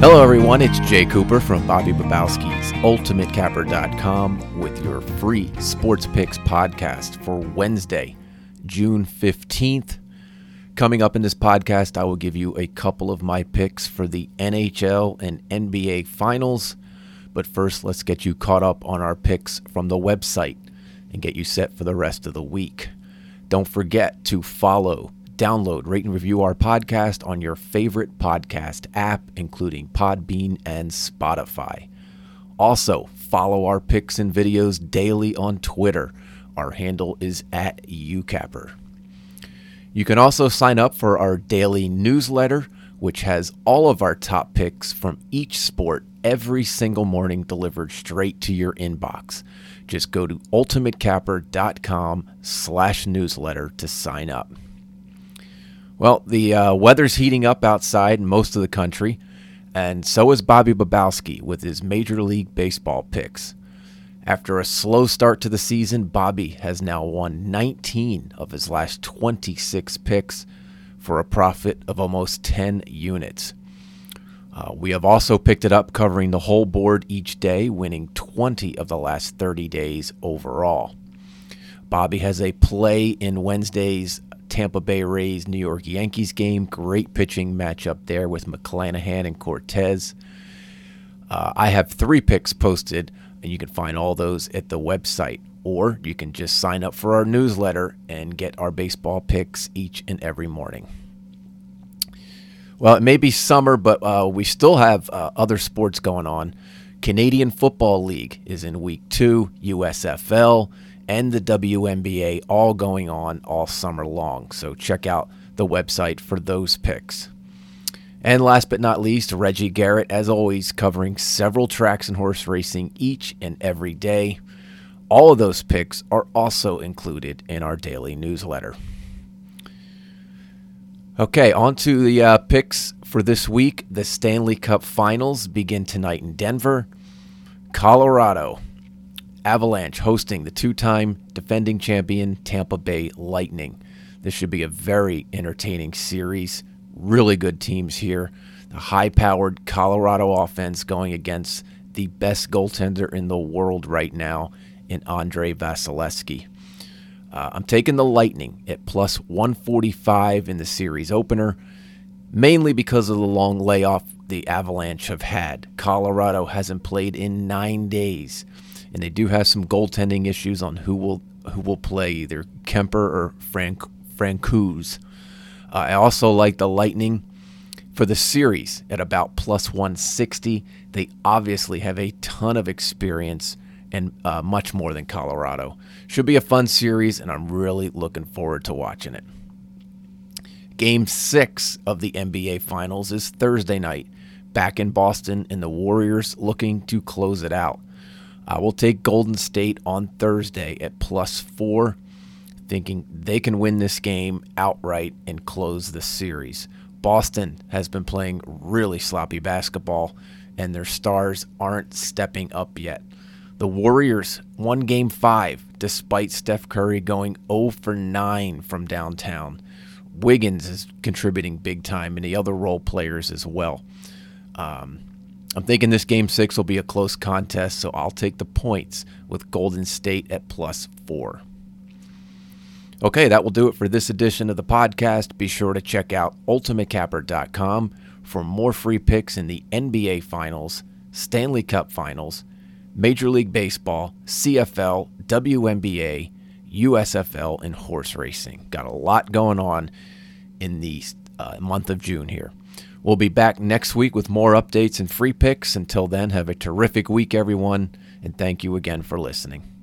Hello, everyone. It's Jay Cooper from Bobby Babowski's UltimateCapper.com with your free Sports Picks podcast for Wednesday, June 15th. Coming up in this podcast, I will give you a couple of my picks for the NHL and NBA finals. But first, let's get you caught up on our picks from the website and get you set for the rest of the week. Don't forget to follow, download, rate, and review our podcast on your favorite podcast app, including Podbean and Spotify. Also, follow our picks and videos daily on Twitter. Our handle is at UCapper. You can also sign up for our daily newsletter, which has all of our top picks from each sport every single morning delivered straight to your inbox. Just go to ultimatecapper.com slash newsletter to sign up. Well, the uh, weather's heating up outside in most of the country, and so is Bobby Babowski with his Major League Baseball picks. After a slow start to the season, Bobby has now won 19 of his last 26 picks for a profit of almost 10 units. Uh, we have also picked it up covering the whole board each day, winning 20 of the last 30 days overall. Bobby has a play in Wednesday's Tampa Bay Rays New York Yankees game. Great pitching matchup there with McClanahan and Cortes. Uh, I have three picks posted, and you can find all those at the website. Or you can just sign up for our newsletter and get our baseball picks each and every morning. Well, it may be summer, but uh, we still have uh, other sports going on. Canadian Football League is in week two, USFL and the WNBA all going on all summer long. So check out the website for those picks. And last but not least, Reggie Garrett, as always, covering several tracks in horse racing each and every day. All of those picks are also included in our daily newsletter. Okay, on to the uh, picks for this week. The Stanley Cup Finals begin tonight in Denver. Colorado Avalanche hosting the two time defending champion Tampa Bay Lightning. This should be a very entertaining series. Really good teams here. The high powered Colorado offense going against the best goaltender in the world right now in Andrei Vasilevskiy. Uh, I'm taking the Lightning at plus 145 in the series opener, mainly because of the long layoff the Avalanche have had. Colorado hasn't played in nine days and they do have some goaltending issues on who will who will play either Kuemper or Frank Francouz. Uh, I also like the Lightning for the series at about plus 160. They obviously have a ton of experience and uh, much more than Colorado. Should be a fun series, and I'm really looking forward to watching it. Game six of the NBA Finals is Thursday night, back in Boston, and the Warriors looking to close it out. I will take Golden State on Thursday at plus four, thinking they can win this game outright and close the series. Boston has been playing really sloppy basketball, and their stars aren't stepping up yet. The Warriors won game five despite Steph Curry going 0 for 9 from downtown. Wiggins is contributing big time, and the other role players as well. Um, I'm thinking this game six will be a close contest, so I'll take the points with Golden State at plus four. Okay, that will do it for this edition of the podcast. Be sure to check out ultimatecapper.com for more free picks in the NBA Finals, Stanley Cup Finals, Major League Baseball, CFL, WNBA, USFL, and horse racing. Got a lot going on in the uh, month of June here. We'll be back next week with more updates and free picks. Until then, have a terrific week, everyone, and thank you again for listening.